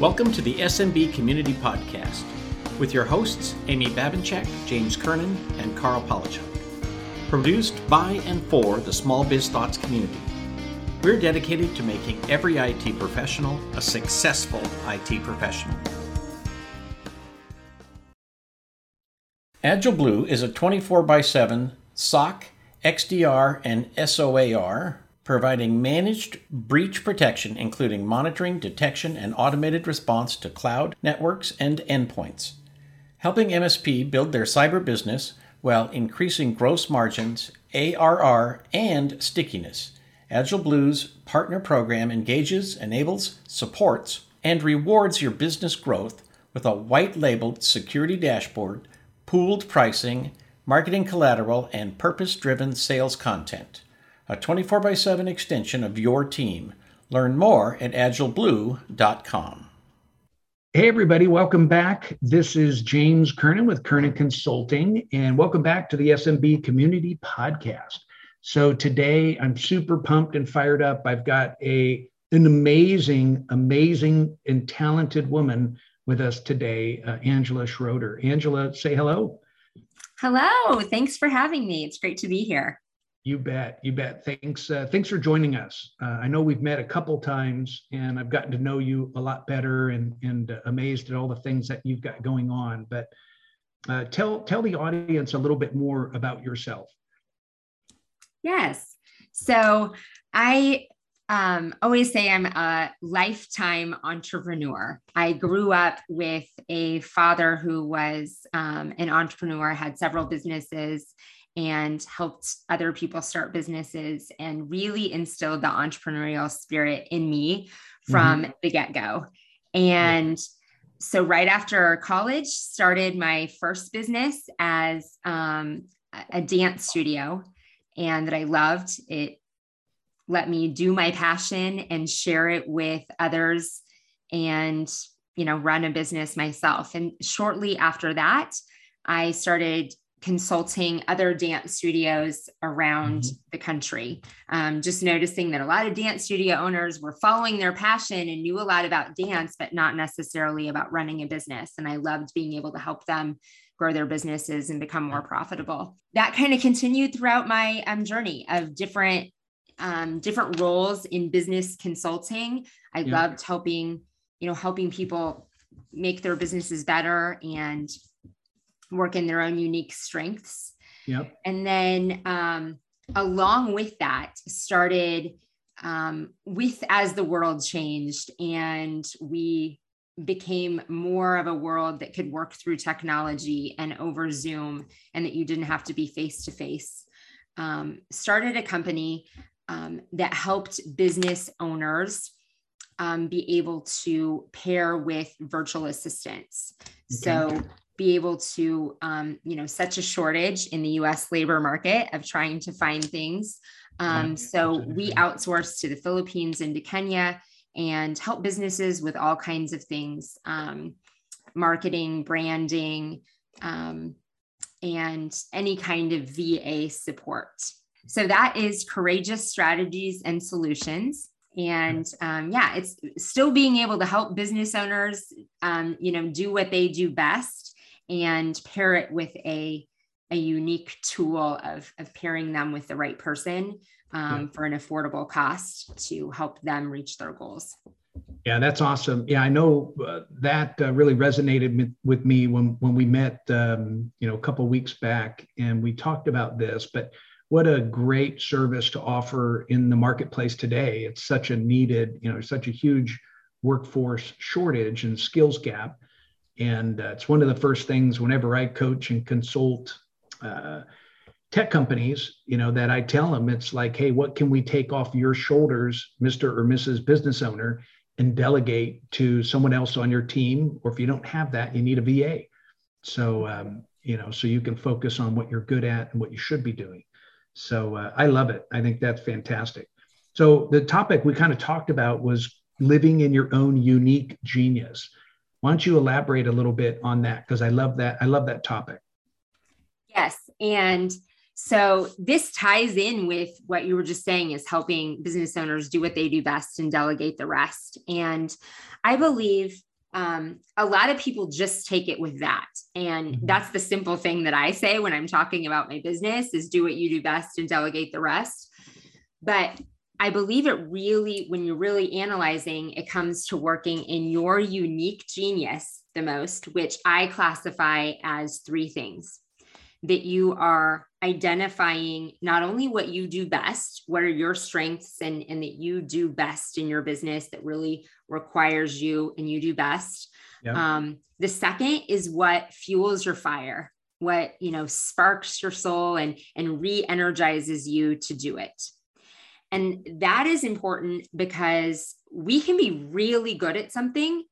Welcome to the SMB Community Podcast with your hosts, Amy Babinchak, James Kernan, and Karl Palachuk. Produced by and for the Small Biz Thoughts community. We're dedicated to making every IT professional a successful IT professional. Agile Blue is a 24 x 7 SOC, XDR, and SOAR providing managed breach protection, including monitoring, detection, and automated response to cloud, networks, and endpoints. Helping MSP build their cyber business while increasing gross margins, ARR, and stickiness. Agile Blue's partner program engages, enables, supports, and rewards your business growth with a white labeled security dashboard, pooled pricing, marketing collateral, and purpose driven sales content a 24 x 7 extension of your team. Learn more at agileblue.com. Hey, everybody, welcome back. This is James Kernan with Kernan Consulting, and welcome back to the SMB Community Podcast. So, today I'm super pumped and fired up. I've got a an amazing, amazing, and talented woman with us today, uh, Angela Schroeder. Angela, say hello. Hello. Thanks for having me. It's great to be here. You bet. You bet. Thanks. Uh, thanks for joining us. Uh, I know we've met a couple times, and I've gotten to know you a lot better, and and uh, amazed at all the things that you've got going on. But uh, tell tell the audience a little bit more about yourself. Yes. So I um, always say I'm a lifetime entrepreneur. I grew up with a father who was um, an entrepreneur, had several businesses, and helped other people start businesses and really instilled the entrepreneurial spirit in me from mm-hmm. the get-go. And so right after college started my first business as um, a dance studio and that i loved. It let me do my passion and share it with others and you know run a business myself. And shortly after that i started consulting other dance studios around mm-hmm. the country. Um, just noticing that a lot of dance studio owners were following their passion and knew a lot about dance, but not necessarily about running a business. And I loved being able to help them grow their businesses and become more profitable. That kind of continued throughout my um, journey of different um, different roles in business consulting. I yeah. loved helping, you know, helping people make their businesses better and work in their own unique strengths. Yep. And then um, along with that, started um, with as the world changed and we became more of a world that could work through technology and over Zoom and that you didn't have to be face to face. Started a company um, that helped business owners um, be able to pair with virtual assistants. Okay. So be able to, um, you know, such a shortage in the US labor market of trying to find things. Um, so we outsource to the Philippines and to Kenya and help businesses with all kinds of things um, marketing, branding, um, and any kind of VA support. So that is Courageous Strategies and Solutions and um, yeah it's still being able to help business owners um, you know do what they do best and pair it with a a unique tool of, of pairing them with the right person um, yeah. for an affordable cost to help them reach their goals. Yeah, that's awesome. Yeah, I know uh, that uh, really resonated with me when when we met, um, you know, a couple weeks back, and we talked about this. But what a great service to offer in the marketplace today! It's such a needed, you know, such a huge workforce shortage and skills gap and uh, it's one of the first things whenever I coach and consult uh, tech companies, you know, that I tell them it's like, hey, what can we take off your shoulders, Mr. or Mrs. Business Owner, and delegate to someone else on your team? Or if you don't have that, you need a VA. So, um, you know, so you can focus on what you're good at and what you should be doing. So uh, I love it. I think that's fantastic. So the topic we kind of talked about was living in your own unique genius. Why don't you elaborate a little bit on that? Because I love that. I love that topic. Yes. And so this ties in with what you were just saying is helping business owners do what they do best and delegate the rest. And I believe um, a lot of people just take it with that and mm-hmm. that's the simple thing that i say when i'm talking about my business is do what you do best and delegate the rest but i believe it really when you're really analyzing it comes to working in your unique genius the most which i classify as three things that you are identifying not only what you do best, what are your strengths, and, and that you do best in your business that really requires you and you do best. Yep. Um, the second is what fuels your fire, what you know sparks your soul and and re-energizes you to do it. And that is important because we can be really good at something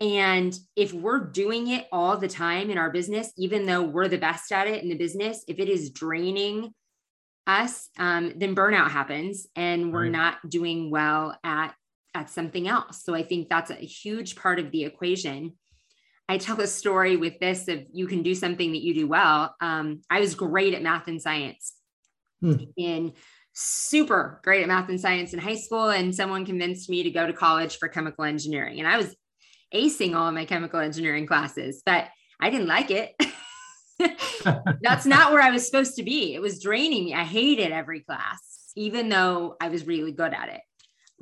and if we're doing it all the time in our business, even though we're the best at it in the business, if it is draining us, um, then burnout happens and we're right. not doing well at, at something else. So I think that's a huge part of the equation. I tell a story with this of you can do something that you do well. Um, I was great at math and science hmm. in super great at math and science in high school. And someone convinced me to go to college for chemical engineering. And I was acing all of my chemical engineering classes, but I didn't like it. That's not where I was supposed to be. It was draining me. I hated every class, even though I was really good at it.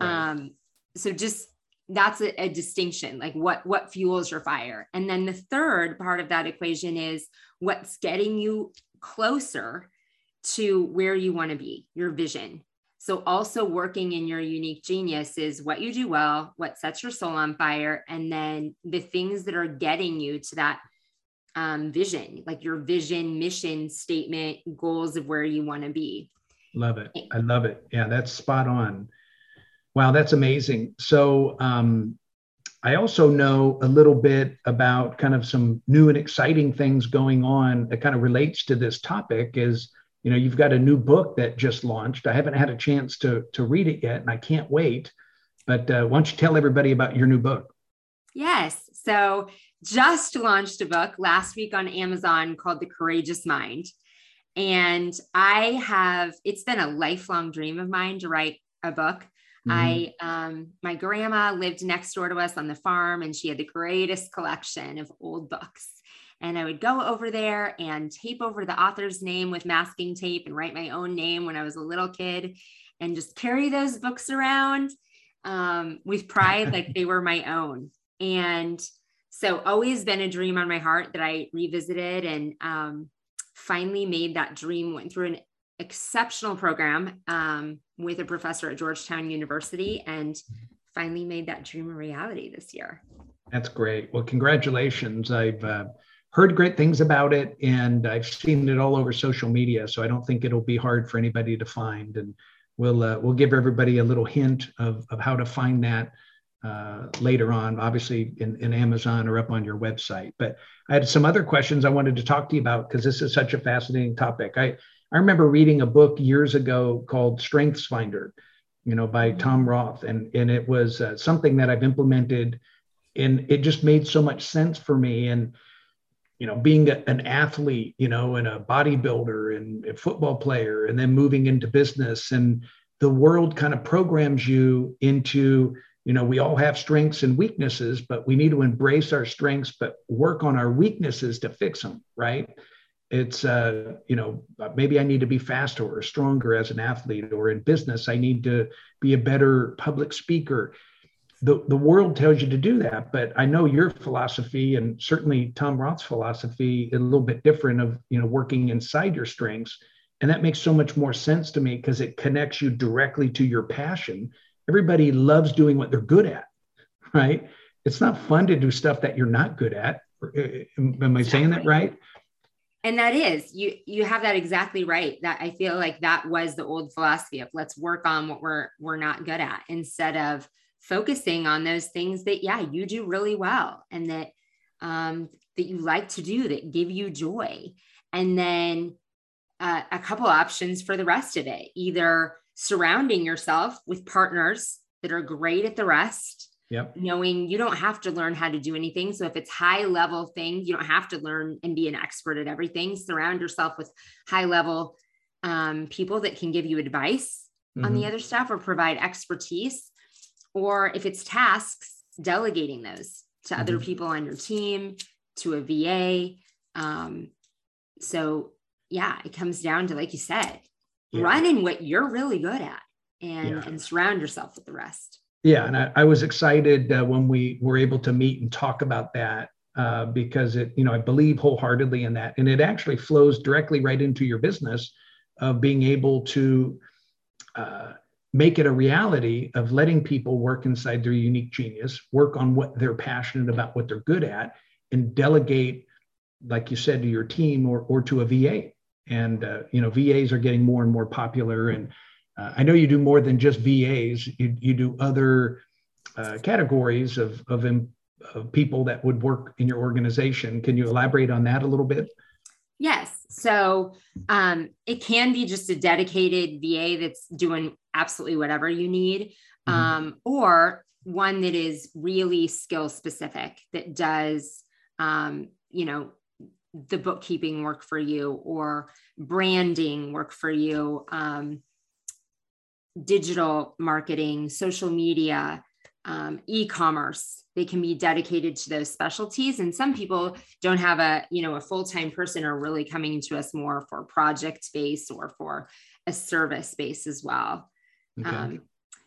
Right. Um, so just that's a, a, distinction like what what fuels your fire and then the third part of that equation is what's getting you closer to where you want to be your vision so, also working in your unique genius is what you do well, what sets your soul on fire, and then the things that are getting you to that um, vision, like your vision, mission statement, goals of where you want to be. Love it. I love it. Yeah, that's spot on. Wow, that's amazing. So, um, I also know a little bit about kind of some new and exciting things going on that kind of relates to this topic is you know you've got a new book that just launched. I haven't had a chance to to read it yet and i can't wait. But uh, why don't you tell everybody about your new book? Yes. So just launched a book last week on amazon called the courageous mind. And i have it's been a lifelong dream of mine to write a book. Mm-hmm. i um my grandma lived next door to us on the farm and she had the greatest collection of old books and I would go over there and tape over the author's name with masking tape and write my own name when I was a little kid and just carry those books around um, with pride like they were my own. And so, always been a dream on my heart that I revisited and um, finally made that dream, went through an exceptional program um, with a professor at Georgetown University and finally made that dream a reality this year. That's great. Well, congratulations. I've uh, heard great things about it and I've seen it all over social media. So I don't think it'll be hard for anybody to find. And we'll uh, we'll give everybody a little hint of, of how to find that uh, later on, obviously in, in Amazon or up on your website. But I had some other questions I wanted to talk to you about because this is such a fascinating topic. I, I remember reading a book years ago called Strengths Finder, you know, by Tom Rath. And, and it was uh, something that I've implemented and it just made so much sense for me. And you know, being a, an athlete, you know, and a bodybuilder and a football player, and then moving into business. And the world kind of programs you into, you know, we all have strengths and weaknesses, but we need to embrace our strengths, but work on our weaknesses to fix them, right? It's, uh, you know, maybe I need to be faster or stronger as an athlete, or in business, I need to be a better public speaker the, the world tells you to do that but i know your philosophy and certainly tom rath's philosophy is a little bit different of you know working inside your strengths. And that makes so much more sense to me because it connects you directly to your passion. Everybody loves doing what they're good at right? It's not fun to do stuff that you're not good at. Uh, am i saying that right? And that is you you have that exactly right that i feel like that was the old philosophy of let's work on what we're we're not good at instead of focusing on those things that yeah you do really well and that um, that you like to do that give you joy and then uh, a couple options for the rest of it either surrounding yourself with partners that are great at the rest Yep. knowing you don't have to learn how to do anything so if it's high level things you don't have to learn and be an expert at everything surround yourself with high level um, people that can give you advice mm-hmm. on the mm-hmm. other stuff or provide expertise or if it's tasks, delegating those. to other mm-hmm. people on your team, to a VA. Um, so yeah, it comes down to like you said, yeah. run in what you're really good at and yeah. and surround yourself with the rest. Yeah, and I, I was excited uh, when we were able to meet and talk about that uh, because it, you know, I believe wholeheartedly in that, and it actually flows directly right into your business of being able to uh, make it a reality of letting people work inside their unique genius, work on what they're passionate about, what they're good at, and delegate, like you said, to your team or or to a VA. And uh, you know, VAs are getting more and more popular and uh, I know you do more than just VAs. You, you do other uh, categories of, of, of people that would work in your organization. Can you elaborate on that a little bit? Yes. So um, it can be just a dedicated VA that's doing absolutely whatever you need, mm-hmm. um, or one that is really skill specific that does, um, you know, the bookkeeping work for you or branding work for you. Um, digital marketing, social media, um, e-commerce. They can be dedicated to those specialties, and some people don't have a you know a full-time person are really coming to us more for project space or for a service space as well. Okay. Um,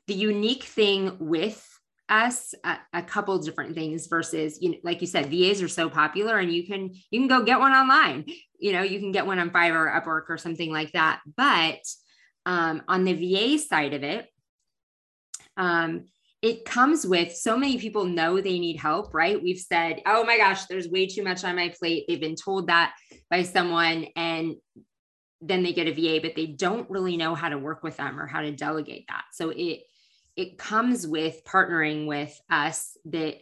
the unique thing with us a, a, couple different things versus you know like you said vas are so popular and you can you can go get one online you know you can get one on fiverr or upwork or something like that but um, on the VA side of it, um, it comes with so many people know they need help, right? We've said, oh my gosh, there's way too much on my plate. They've been told that by someone, and then they get a VA, but they don't really know how to work with them or how to delegate that. So it it comes with partnering with us that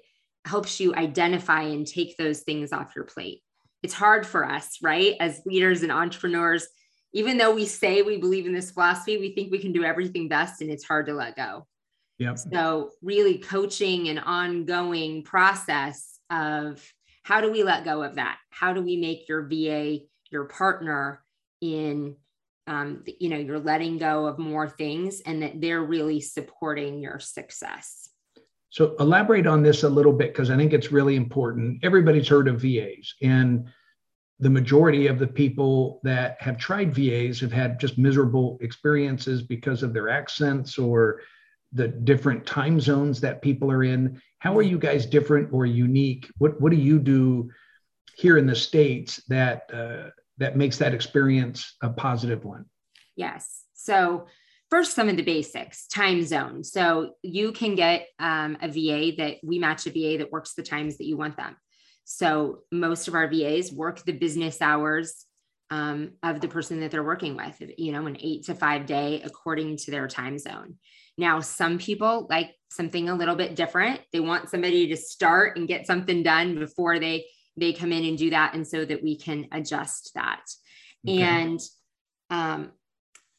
helps you identify and take those things off your plate. It's hard for us, right? As leaders and entrepreneurs even though we say we believe in this philosophy, we think we can do everything best and it's hard to let go. Yep. So, really coaching an ongoing process of how do we let go of that? How do we make your VA your partner in, um, you know, you're letting go of more things and that they're really supporting your success? So, elaborate on this a little bit because I think it's really important. Everybody's heard of VAs, and the majority of the people that have tried VAs have had just miserable experiences because of their accents or the different time zones that people are in. How are you guys different or unique? What what do you do here in the states that uh, that makes that experience a positive one? Yes. So first, some of the basics. Time zone. So you can get um, a VA that we match a VA that works the times that you want them. So most of our VAs work the business hours um, of the person that they're working with, you know, an eight to five day according to their time zone. Now, some people like something a little bit different. They want somebody to start and get something done before they they come in and do that, and so that we can adjust that. Okay. And um,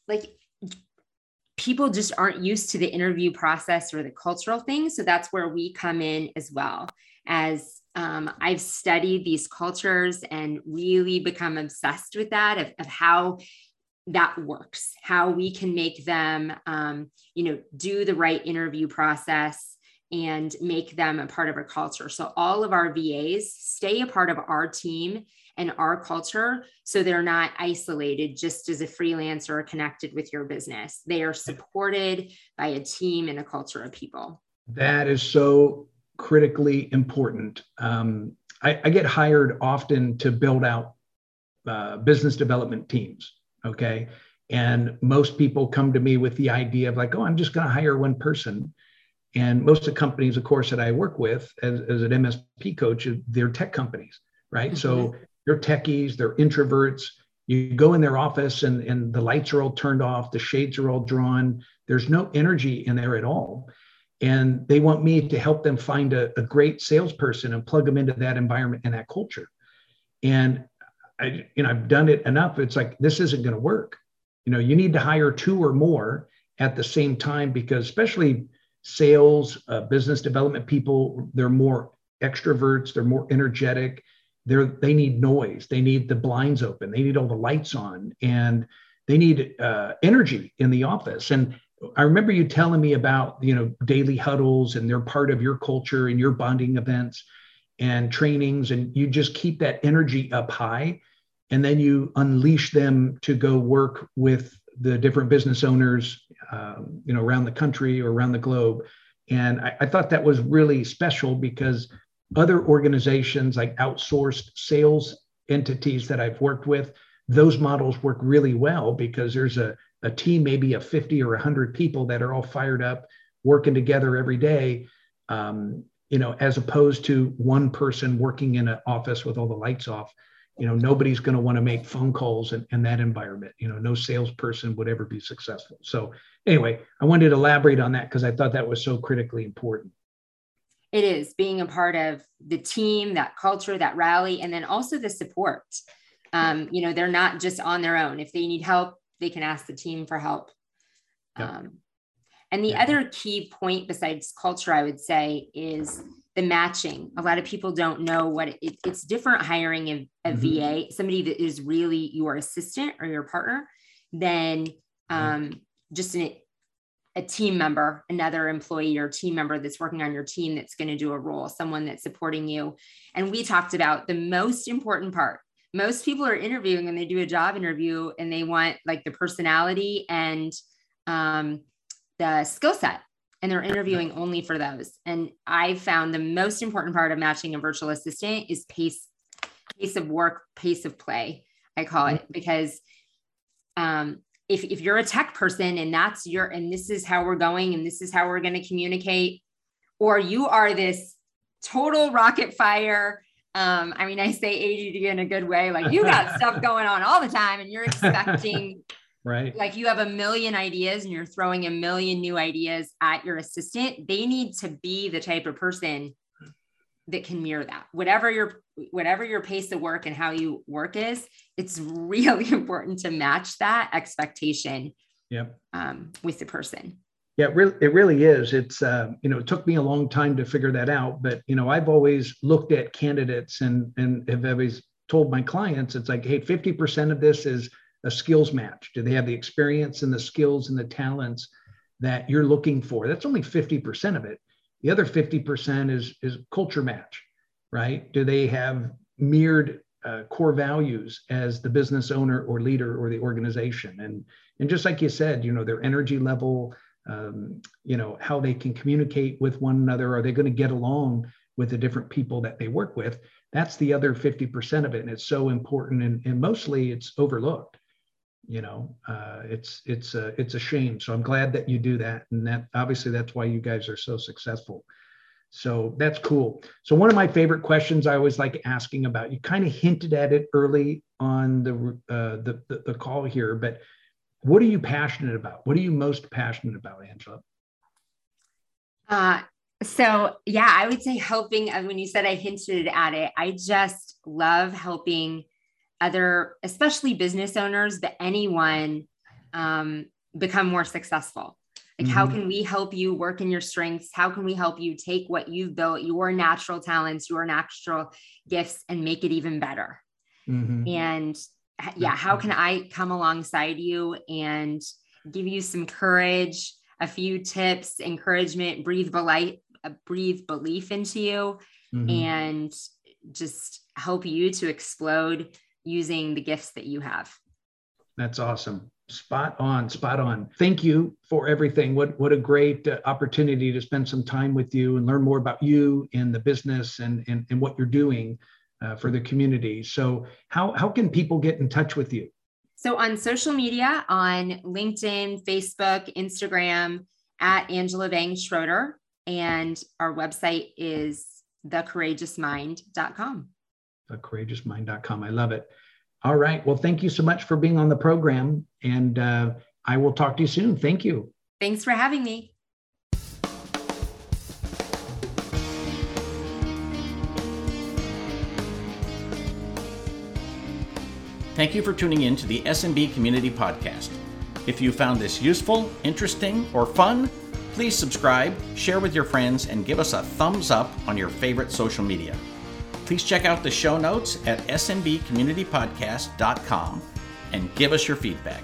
like people just aren't used to the interview process or the cultural things, so that's where we come in as well as um, I've studied these cultures and really become obsessed with that of, of how that works, how we can make them, um, you know, do the right interview process and make them a part of our culture. So all of our VAs stay a part of our team and our culture so they're not isolated just as a freelancer connected with your business. They are supported by a team and a culture of people. That is so critically important. Um, I, I, get hired often to build out uh, business development teams. Okay. And most people come to me with the idea of like, oh, I'm just going to hire one person. And most of the companies, of course, that I work with as, as an MSP coach, they're tech companies, right? Mm-hmm. So they're techies, they're introverts. You go in their office and, and the lights are all turned off, the shades are all drawn. There's no energy in there at all and they want me to help them find a, a, great salesperson and plug them into that environment and that culture and i you know i've done it enough it's like this isn't going to work you know you need to hire two or more at the same time because especially sales uh, business development people they're more extroverts they're more energetic they're they need noise they need the blinds open they need all the lights on and they need uh, energy in the office and I remember you telling me about, you know, daily huddles and they're part of your culture and your bonding events. and trainings, and you just keep that energy up high. And then you unleash them to go work with the different business owners, um, you know, around the country or around the globe. And I, I thought that was really special because other organizations like outsourced sales entities that I've worked with, those models work really well because there's a, a team, maybe of 50 or 100 people that are all fired up, working together every day, um, you know, as opposed to one person working in an office with all the lights off. You know, nobody's going to want to make phone calls in, in that environment. You know, no salesperson would ever be successful. So, anyway, I wanted to elaborate on that because I thought that was so critically important it is being a part of the team, that culture, that rally, and then also the support. Um, you know, they're not just on their own. If they need help, they can ask the team for help. Um, and the other key point besides culture, I would say, is the matching. A lot of people don't know what it, it's different hiring a, a mm-hmm. VA, somebody that is really your assistant or your partner, than um, just an a team member, another employee or team member that's working on your team that's going to do a role, someone that's supporting you. And we talked about the most important part. Most people are interviewing and they do a job interview and they want like the personality and um, the skill set. And they're interviewing only for those. And I found the most important part of matching a virtual assistant is pace, pace of work, pace of play. I call it because um, if, if you're a tech person and that's your and this is how we're going and this is how we're going to communicate or you are this total rocket fire um, I mean, I say ADD in a good way. Like you got stuff going on all the time, and you're expecting, right? Like you have a million ideas, and you're throwing a million new ideas at your assistant. They need to be the type of person that can mirror that whatever your whatever your pace of work and how you work is it's really important to match that expectation yep. um, with the person yeah it really, it really is it's uh, you know it took me a long time to figure that out but you know i've always looked at candidates and and have always told my clients it's like hey 50% of this is a skills match do they have the experience and the skills and the talents that you're looking for that's only 50% of it the other 50% is, is culture match, right? Do they have mirrored uh, core values as the business owner or leader or the organization? And, and just like you said, you know, their energy level, um, you know, how they can communicate with one another. Are they going to get along with the different people that they work with? That's the other 50% of it. And it's so important. And, and mostly it's overlooked you know uh, it's it's a it's a shame. So i'm glad that you do that and that obviously that's why you guys are so successful. So that's cool. So one of my favorite questions i always like asking about you kind of hinted at it early on the, uh, the, the the call here but what are you passionate about? What are you most passionate about angela? Uh, so yeah i would say helping uh, when you said i hinted at it i just love helping other, especially business owners, but anyone um, become more successful. Like, mm-hmm. how can we help you work in your strengths? How can we help you take what you've built, your natural talents, your natural gifts, and make it even better? Mm-hmm. And yeah, how can I come alongside you and give you some courage, a few tips, encouragement, breathe belief, uh, breathe belief into you, mm-hmm. and just help you to explode using the gifts that you have. That's awesome. Spot on, spot on. Thank you for everything. What what a great uh, opportunity to spend some time with you and learn more about you and the business and and, and what you're doing uh, for the community. So how how can people get in touch with you? So on social media, on LinkedIn, Facebook, Instagram, at Angela Vang Schroeder, and our website is thecourageousmind.com thecourageousmind.com. I love it. All right. Well, thank you so much for being on the program. And uh, I will talk to you soon. Thank you. Thanks for having me. Thank you for tuning in to the SMB Community Podcast. If you found this useful, interesting, or fun, please subscribe, share with your friends, and give us a thumbs up on your favorite social media. Please check out the show notes at smbcommunitypodcast.com and give us your feedback.